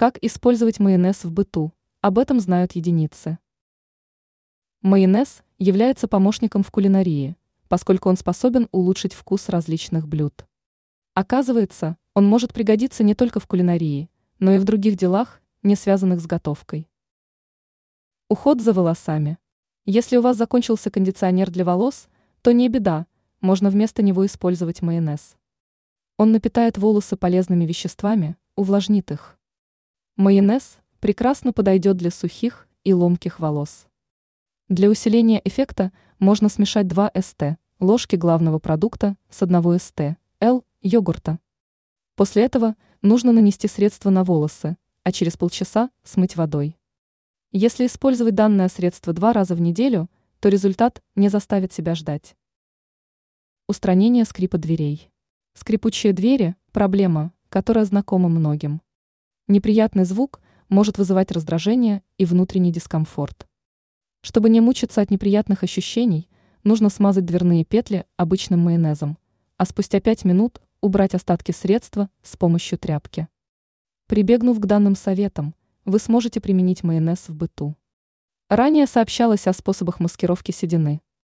Как использовать майонез в быту? Об этом знают единицы. Майонез является помощником в кулинарии, поскольку он способен улучшить вкус различных блюд. Оказывается, он может пригодиться не только в кулинарии, но и в других делах, не связанных с готовкой. Уход за волосами. Если у вас закончился кондиционер для волос, то не беда, можно вместо него использовать майонез. Он напитает волосы полезными веществами, увлажнит их. Майонез прекрасно подойдет для сухих и ломких волос. Для усиления эффекта можно смешать 2 ст ложки главного продукта с 1 ст л йогурта. После этого нужно нанести средство на волосы, а через полчаса смыть водой. Если использовать данное средство два раза в неделю, то результат не заставит себя ждать. Устранение скрипа дверей. Скрипучие двери – проблема, которая знакома многим. Неприятный звук может вызывать раздражение и внутренний дискомфорт. Чтобы не мучиться от неприятных ощущений, нужно смазать дверные петли обычным майонезом, а спустя 5 минут убрать остатки средства с помощью тряпки. Прибегнув к данным советам, вы сможете применить майонез в быту. Ранее сообщалось о способах маскировки седины.